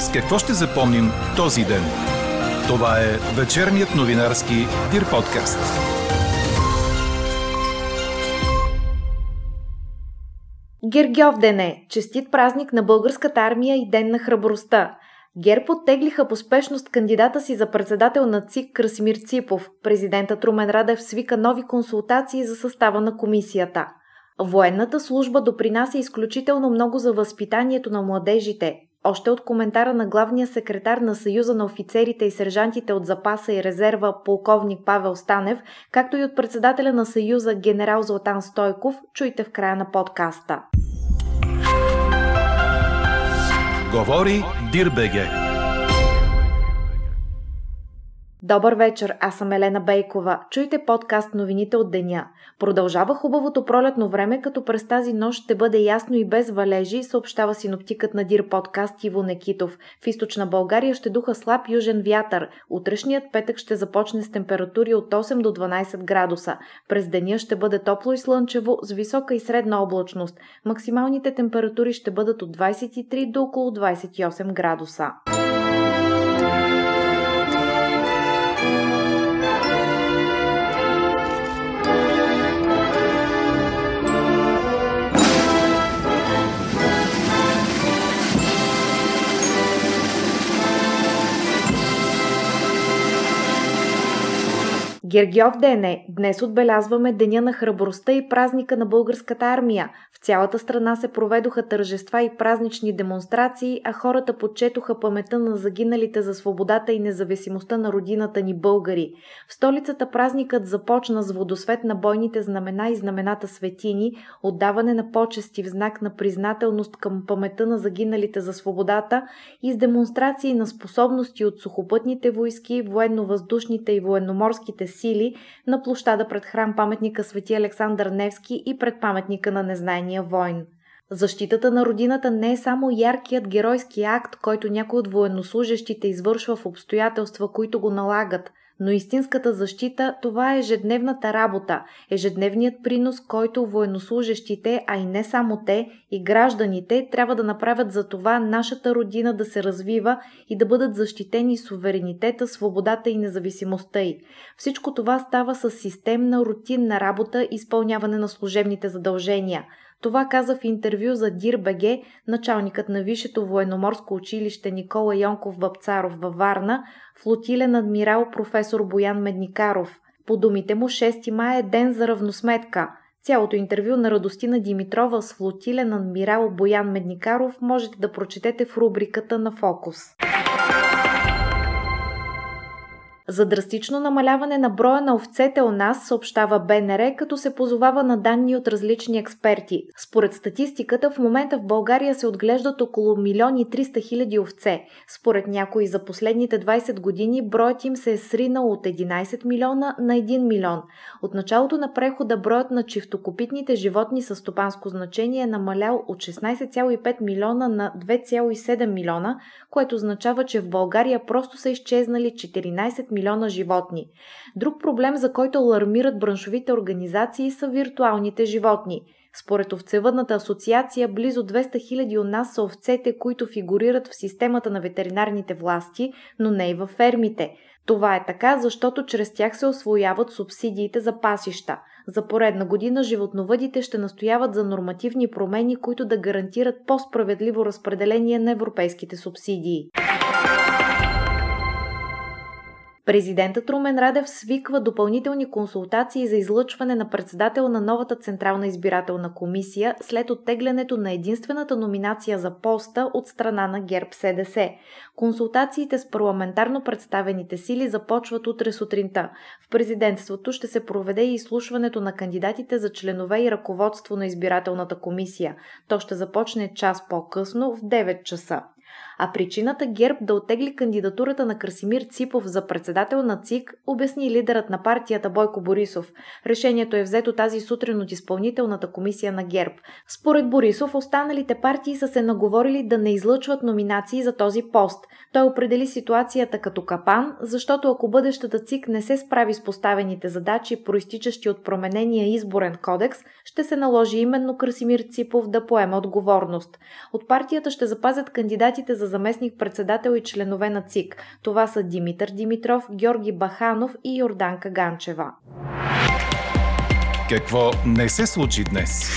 С какво ще запомним този ден? Това е вечерният новинарски Дир подкаст. Гергьов ден е! Честит празник на българската армия и ден на храбростта. ГЕРБ оттеглиха по спешност кандидата си за председател на ЦИК Красимир Ципов. Президентът Румен Радев свика нови консултации за състава на комисията. Военната служба допринася изключително много за възпитанието на младежите. Още от коментара на главния секретар на Съюза на офицерите и сержантите от запаса и резерва полковник Павел Станев, както и от председателя на Съюза генерал Златан Стойков, чуйте в края на подкаста. Говори Дирбеге. Добър вечер, аз съм Елена Бейкова. Чуйте подкаст новините от деня. Продължава хубавото пролетно време, като през тази нощ ще бъде ясно и без валежи, съобщава синоптикът на Дир подкаст Иво Некитов. В източна България ще духа слаб южен вятър. Утрешният петък ще започне с температури от 8 до 12 градуса. През деня ще бъде топло и слънчево, с висока и средна облачност. Максималните температури ще бъдат от 23 до около 28 градуса. Гергьов ден е. Днес отбелязваме Деня на храбростта и празника на българската армия. В цялата страна се проведоха тържества и празнични демонстрации, а хората подчетоха памета на загиналите за свободата и независимостта на родината ни българи. В столицата празникът започна с водосвет на бойните знамена и знамената светини, отдаване на почести в знак на признателност към памета на загиналите за свободата и с демонстрации на способности от сухопътните войски, военно-въздушните и военноморските сили на площада пред храм паметника Свети Александър Невски и пред паметника на незнайния войн. Защитата на родината не е само яркият геройски акт, който някой от военнослужащите извършва в обстоятелства, които го налагат но истинската защита това е ежедневната работа, ежедневният принос, който военнослужащите, а и не само те, и гражданите трябва да направят за това нашата родина да се развива и да бъдат защитени суверенитета, свободата и независимостта й. Всичко това става с системна, рутинна работа изпълняване на служебните задължения – това каза в интервю за ДИР-БГ началникът на Висшето военноморско училище Никола Йонков Бъбцаров във Варна, флотилен адмирал професор Боян Медникаров. По думите му 6 май е ден за равносметка. Цялото интервю на Радостина Димитрова с флотилен адмирал Боян Медникаров можете да прочетете в рубриката на Фокус за драстично намаляване на броя на овцете у нас, съобщава БНР, като се позовава на данни от различни експерти. Според статистиката, в момента в България се отглеждат около милион и 300 хиляди овце. Според някои за последните 20 години броят им се е сринал от 11 милиона на 1 милион. От началото на прехода броят на чифтокопитните животни с стопанско значение е намалял от 16,5 милиона на 2,7 милиона, което означава, че в България просто са изчезнали 14 милиона милиона животни. Друг проблем, за който алармират браншовите организации, са виртуалните животни. Според овцевъдната асоциация, близо 200 хиляди от нас са овцете, които фигурират в системата на ветеринарните власти, но не и във фермите. Това е така, защото чрез тях се освояват субсидиите за пасища. За поредна година животновъдите ще настояват за нормативни промени, които да гарантират по-справедливо разпределение на европейските субсидии. Президентът Румен Радев свиква допълнителни консултации за излъчване на председател на новата Централна избирателна комисия след оттеглянето на единствената номинация за поста от страна на ГЕРБ СДС. Консултациите с парламентарно представените сили започват утре сутринта. В президентството ще се проведе и изслушването на кандидатите за членове и ръководство на избирателната комисия. То ще започне час по-късно в 9 часа. А причината ГЕРБ да отегли кандидатурата на Красимир Ципов за председател на ЦИК обясни лидерът на партията Бойко Борисов. Решението е взето тази сутрин от изпълнителната комисия на ГЕРБ. Според Борисов, останалите партии са се наговорили да не излъчват номинации за този пост. Той определи ситуацията като капан, защото ако бъдещата ЦИК не се справи с поставените задачи, проистичащи от променения изборен кодекс, ще се наложи именно Красимир Ципов да поема отговорност. От партията ще запазят кандидатите за заместник-председател и членове на ЦИК. Това са Димитър Димитров, Георги Баханов и Йорданка Ганчева. Какво не се случи днес?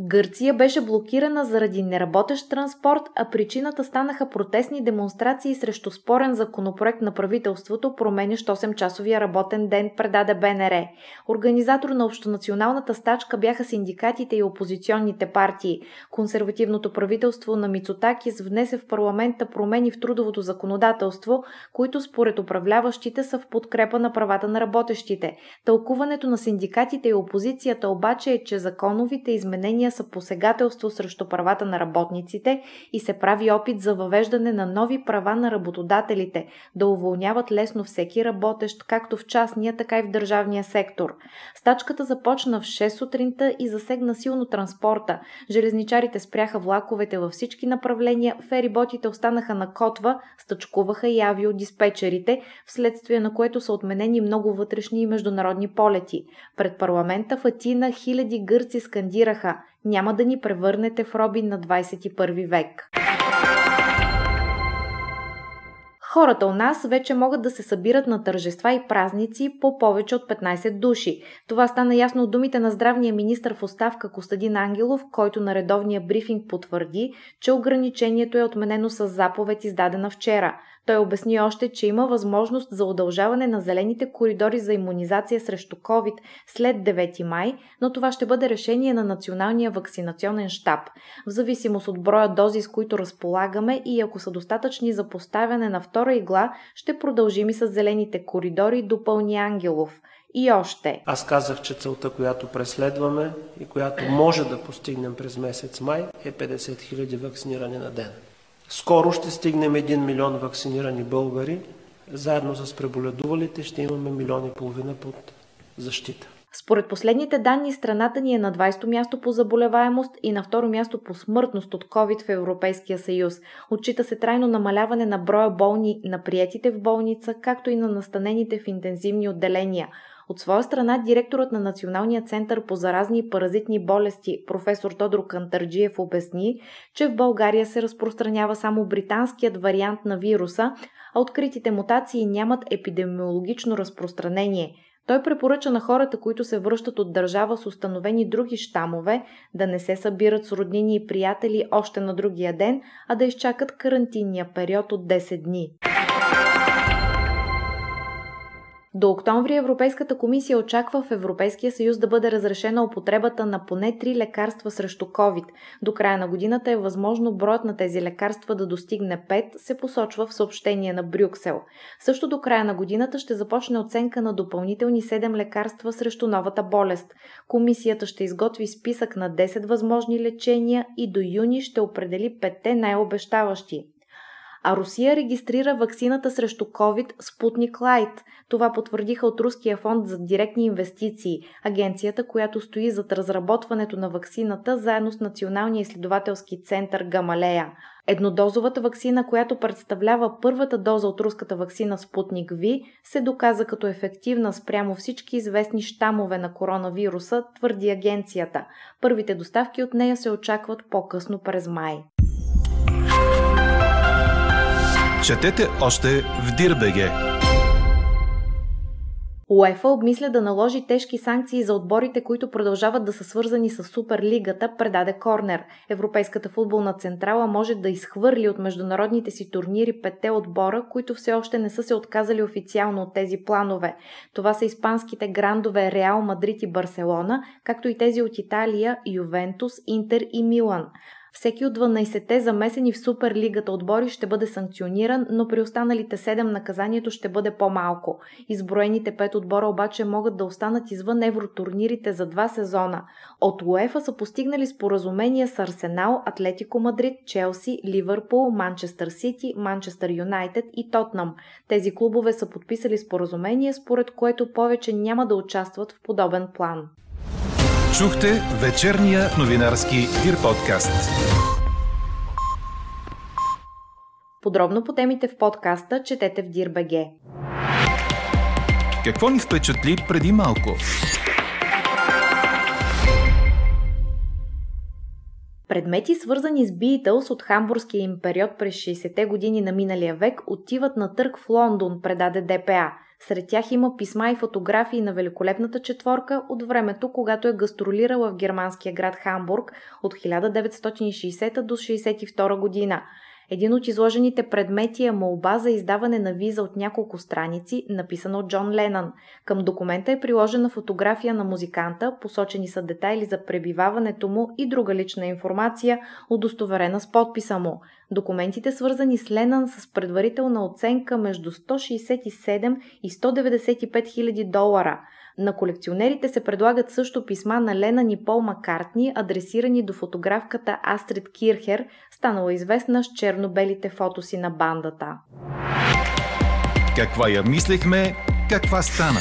Гърция беше блокирана заради неработещ транспорт, а причината станаха протестни демонстрации срещу спорен законопроект на правителството, променящ 8-часовия работен ден, предаде БНР. Организатор на общонационалната стачка бяха синдикатите и опозиционните партии. Консервативното правителство на Мицотакис внесе в парламента промени в трудовото законодателство, които според управляващите са в подкрепа на правата на работещите. Тълкуването на синдикатите и опозицията обаче е, че законовите изменения са посегателство срещу правата на работниците и се прави опит за въвеждане на нови права на работодателите, да уволняват лесно всеки работещ, както в частния, така и в държавния сектор. Стачката започна в 6 сутринта и засегна силно транспорта. Железничарите спряха влаковете във всички направления, фериботите останаха на котва, стъчкуваха и авиодиспетчерите, вследствие на което са отменени много вътрешни и международни полети. Пред парламента в Атина хиляди гърци скандираха няма да ни превърнете в робин на 21 век. Хората у нас вече могат да се събират на тържества и празници по повече от 15 души. Това стана ясно от думите на здравния министр в оставка Костадин Ангелов, който на редовния брифинг потвърди, че ограничението е отменено с заповед издадена вчера. Той обясни още, че има възможност за удължаване на зелените коридори за иммунизация срещу COVID след 9 май, но това ще бъде решение на Националния вакцинационен штаб. В зависимост от броя дози, с които разполагаме и ако са достатъчни за поставяне на втора игла, ще продължим и с зелените коридори, допълни Ангелов. И още. Аз казах, че целта, която преследваме и която може да постигнем през месец май е 50 000 вакцинирани на ден. Скоро ще стигнем 1 милион вакцинирани българи. Заедно с преболедувалите ще имаме милион и половина под защита. Според последните данни, страната ни е на 20-то място по заболеваемост и на второ място по смъртност от COVID в Европейския съюз. Отчита се трайно намаляване на броя болни на приетите в болница, както и на настанените в интензивни отделения – от своя страна, директорът на Националния център по заразни и паразитни болести, професор Тодор Кантарджиев, обясни, че в България се разпространява само британският вариант на вируса, а откритите мутации нямат епидемиологично разпространение. Той препоръча на хората, които се връщат от държава с установени други щамове, да не се събират с роднини и приятели още на другия ден, а да изчакат карантинния период от 10 дни. До октомври Европейската комисия очаква в Европейския съюз да бъде разрешена употребата на поне три лекарства срещу COVID. До края на годината е възможно броят на тези лекарства да достигне 5, се посочва в съобщение на Брюксел. Също до края на годината ще започне оценка на допълнителни 7 лекарства срещу новата болест. Комисията ще изготви списък на 10 възможни лечения и до юни ще определи 5 най-обещаващи а Русия регистрира ваксината срещу COVID Спутник Лайт. Това потвърдиха от Руския фонд за директни инвестиции, агенцията, която стои зад разработването на ваксината заедно с Националния изследователски център Гамалея. Еднодозовата ваксина, която представлява първата доза от руската ваксина Спутник V, се доказа като ефективна спрямо всички известни щамове на коронавируса, твърди агенцията. Първите доставки от нея се очакват по-късно през май. Четете още в Дирбеге. УЕФА обмисля да наложи тежки санкции за отборите, които продължават да са свързани с Суперлигата, предаде Корнер. Европейската футболна централа може да изхвърли от международните си турнири петте отбора, които все още не са се отказали официално от тези планове. Това са испанските грандове Реал Мадрид и Барселона, както и тези от Италия, Ювентус, Интер и Милан. Всеки от 12-те замесени в Суперлигата отбори ще бъде санкциониран, но при останалите 7 наказанието ще бъде по-малко. Изброените 5 отбора обаче могат да останат извън евротурнирите за два сезона. От УЕФА са постигнали споразумения с Арсенал, Атлетико Мадрид, Челси, Ливърпул, Манчестър Сити, Манчестър Юнайтед и Тотнам. Тези клубове са подписали споразумение, според което повече няма да участват в подобен план. Чухте вечерния новинарски Дир подкаст. Подробно по темите в подкаста четете в Дир.бг. Какво ни впечатли преди малко? Предмети, свързани с Beatles от хамбургския им период през 60-те години на миналия век, отиват на търг в Лондон, предаде ДПА. Сред тях има писма и фотографии на великолепната четворка от времето, когато е гастролирала в германския град Хамбург от 1960 до 1962 година. Един от изложените предмети е молба за издаване на виза от няколко страници, написана от Джон Ленън. Към документа е приложена фотография на музиканта, посочени са детайли за пребиваването му и друга лична информация, удостоверена с подписа му. Документите, свързани с Ленън, с предварителна оценка между 167 и 195 хиляди долара – на колекционерите се предлагат също писма на Ленан и Пол Маккартни, адресирани до фотографката Астрид Кирхер, станала известна с черно-белите фотоси на бандата. Каква я мислехме, каква стана?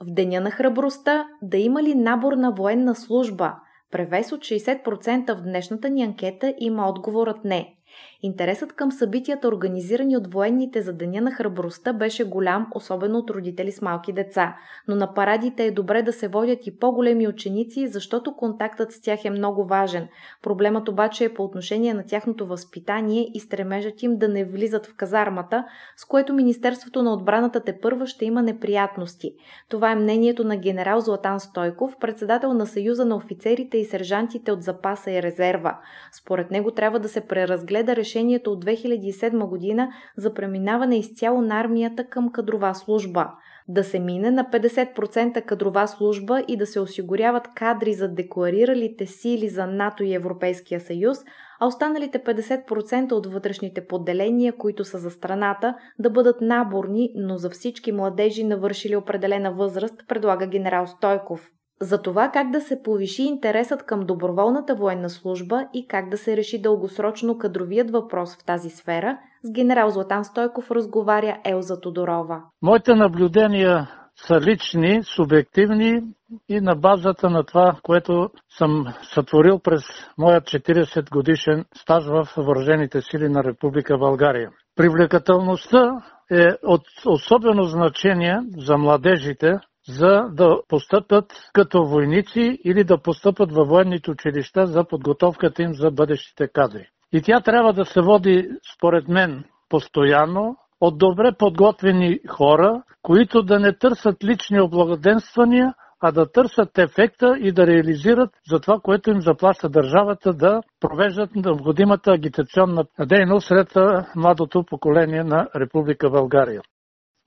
В Деня на храбростта да има ли набор на военна служба? Превес от 60% в днешната ни анкета има отговорът не. Интересът към събитията, организирани от военните за Деня на храбростта, беше голям, особено от родители с малки деца. Но на парадите е добре да се водят и по-големи ученици, защото контактът с тях е много важен. Проблемът обаче е по отношение на тяхното възпитание и стремежът им да не влизат в казармата, с което Министерството на отбраната те първа ще има неприятности. Това е мнението на генерал Златан Стойков, председател на Съюза на офицерите и сержантите от запаса и резерва. Според него трябва да се преразгледа решението от 2007 година за преминаване изцяло на армията към кадрова служба. Да се мине на 50% кадрова служба и да се осигуряват кадри за деклариралите сили за НАТО и Европейския съюз, а останалите 50% от вътрешните поделения, които са за страната, да бъдат наборни, но за всички младежи навършили определена възраст, предлага генерал Стойков за това как да се повиши интересът към доброволната военна служба и как да се реши дългосрочно кадровият въпрос в тази сфера, с генерал Златан Стойков разговаря Елза Тодорова. Моите наблюдения са лични, субективни и на базата на това, което съм сътворил през моят 40 годишен стаж в Въоръжените сили на Република България. Привлекателността е от особено значение за младежите, за да постъпят като войници или да постъпят във военните училища за подготовката им за бъдещите кадри. И тя трябва да се води, според мен, постоянно от добре подготвени хора, които да не търсят лични облагоденствания, а да търсят ефекта и да реализират за това, което им заплаща държавата, да провеждат необходимата агитационна дейност сред младото поколение на Република България.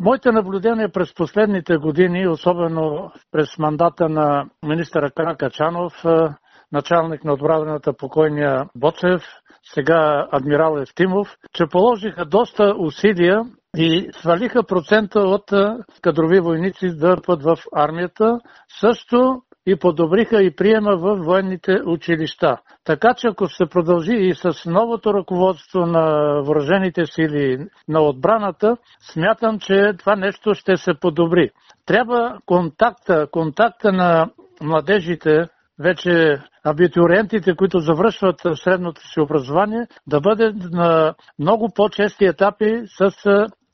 Моите наблюдения през последните години, особено през мандата на министъра Каракачанов, е, началник на отбраната покойния Боцев, сега адмирал Евтимов, че положиха доста усилия и свалиха процента от е, кадрови войници да път в армията. Също и подобриха и приема в военните училища. Така че ако се продължи и с новото ръководство на въоръжените сили на отбраната, смятам, че това нещо ще се подобри. Трябва контакта, контакта на младежите, вече абитуриентите, които завършват средното си образование, да бъде на много по-чести етапи с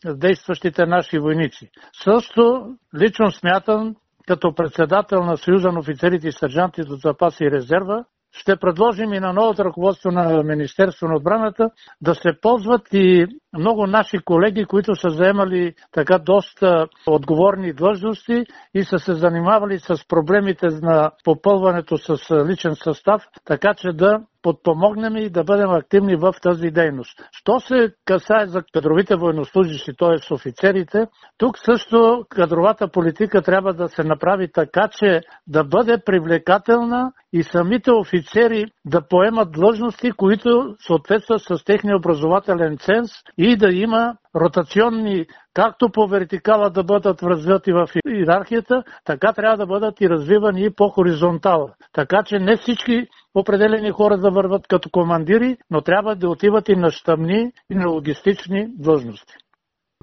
действащите наши войници. Също лично смятам, като председател на Съюза на офицерите и сержанти от запаси и резерва, ще предложим и на новото ръководство на Министерство на отбраната да се ползват и много наши колеги, които са заемали така доста отговорни длъжности и са се занимавали с проблемите на попълването с личен състав, така че да подпомогнем и да бъдем активни в тази дейност. Що се касае за кадровите военнослужащи, т.е. офицерите, тук също кадровата политика трябва да се направи така, че да бъде привлекателна и самите офицери да поемат длъжности, които съответстват с техния образователен ценз и да има ротационни, както по вертикала да бъдат развити в иерархията, така трябва да бъдат и развивани и по хоризонтал. Така че не всички определени хора да върват като командири, но трябва да отиват и на щъмни и на логистични длъжности.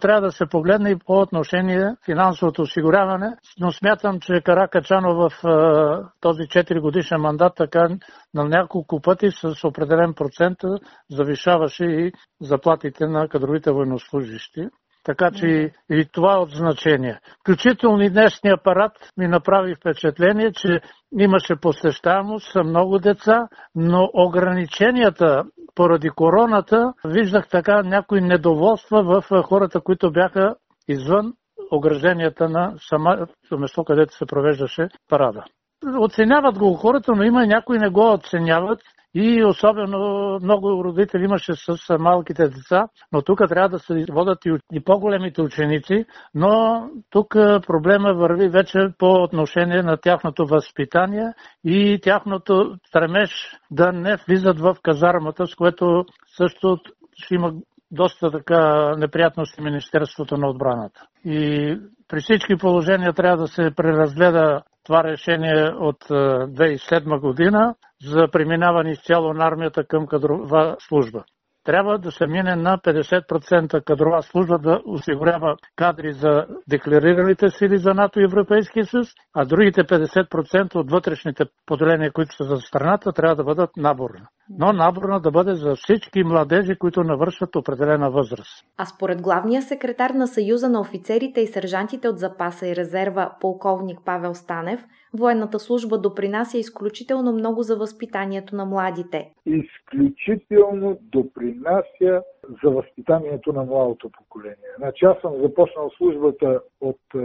Трябва да се погледне и по отношение финансовото осигуряване, но смятам, че Каракачанов в този 4 годишен мандат така на няколко пъти с определен процент завишаваше и заплатите на кадровите военнослужащи. Така че и, това е от значение. Включително и днешния апарат ми направи впечатление, че имаше посещаемост са много деца, но ограниченията поради короната виждах така някои недоволства в хората, които бяха извън огражденията на самото место, където се провеждаше парада. Оценяват го хората, но има някои не го оценяват и особено много родители имаше с малките деца, но тук трябва да се водят и по-големите ученици, но тук проблема върви вече по отношение на тяхното възпитание и тяхното стремеж да не влизат в казармата, с което също ще има доста така неприятности Министерството на отбраната. И при всички положения трябва да се преразгледа това решение от 2007 година за преминаване изцяло на армията към кадрова служба трябва да се мине на 50% кадрова служба да осигурява кадри за декларираните сили за НАТО и Европейския съюз, а другите 50% от вътрешните поделения, които са за страната, трябва да бъдат наборни. Но наборна да бъде за всички младежи, които навършат определена възраст. А според главния секретар на Съюза на офицерите и сержантите от запаса и резерва, полковник Павел Станев, военната служба допринася изключително много за възпитанието на младите. Изключително допринася за възпитанието на младото поколение. Значи аз съм започнал службата от е,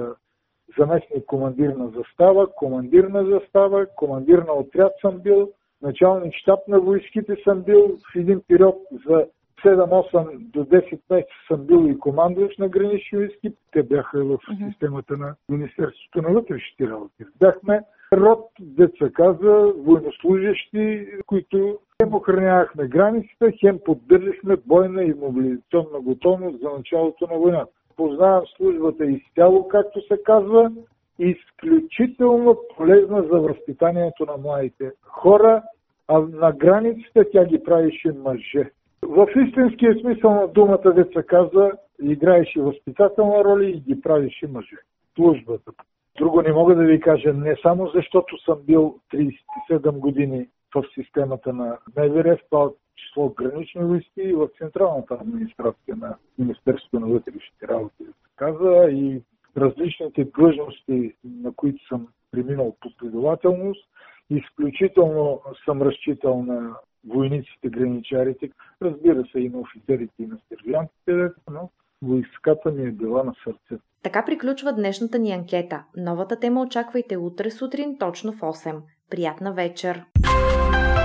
заместник командир на застава, командир на застава, командир на отряд съм бил, началник щаб на войските съм бил в един период за 7-8 до 10 месеца съм бил и командващ на гранични войски. Те бяха в системата на Министерството на вътрешните работи. Бяхме род, деца каза, военнослужащи, които охранявахме границата, хем поддържахме бойна и мобилизационна готовност за началото на войната. Познавам службата изцяло, както се казва, изключително полезна за възпитанието на младите хора, а на границата тя ги правише мъже. В истинския смисъл на думата, деца каза, играеше възпитателна роля и ги правише мъже. Службата. Друго не мога да ви кажа, не само защото съм бил 37 години в системата на МВР, в това число гранични войски и в централната администрация на Министерството на вътрешните работи. Каза и различните длъжности, на които съм преминал последователност, изключително съм разчитал на войниците, граничарите, разбира се и на офицерите и на сержантите, но войската ми е била на сърце. Така приключва днешната ни анкета. Новата тема очаквайте утре сутрин точно в 8. Приятна вечер!